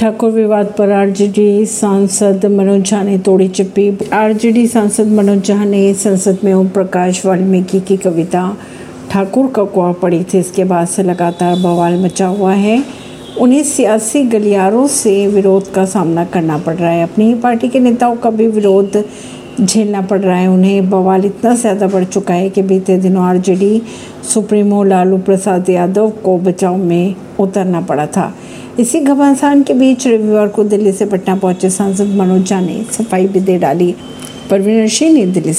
ठाकुर विवाद पर आरजेडी सांसद मनोज झा ने तोड़ी चिप्पी। आरजेडी सांसद मनोज झा ने संसद में ओम प्रकाश वाल्मीकि की कविता, ठाकुर का कुआ पड़ी थी, इसके बाद से लगातार बवाल मचा हुआ है। उन्हें सियासी गलियारों से विरोध का सामना करना पड़ रहा है। अपनी ही पार्टी के नेताओं का भी विरोध झेलना पड़ रहा है। उन्हें बवाल इतना ज़्यादा बढ़ चुका है कि बीते दिनों आरजेडी, सुप्रीमो लालू प्रसाद यादव को बचाव में उतरना पड़ा था। इसी घमासान के बीच रविवार को दिल्ली से पटना पहुँचे सांसद मनोज झा ने सफ़ाई भी दे डाली। परवीन सिंह ने दिल्ली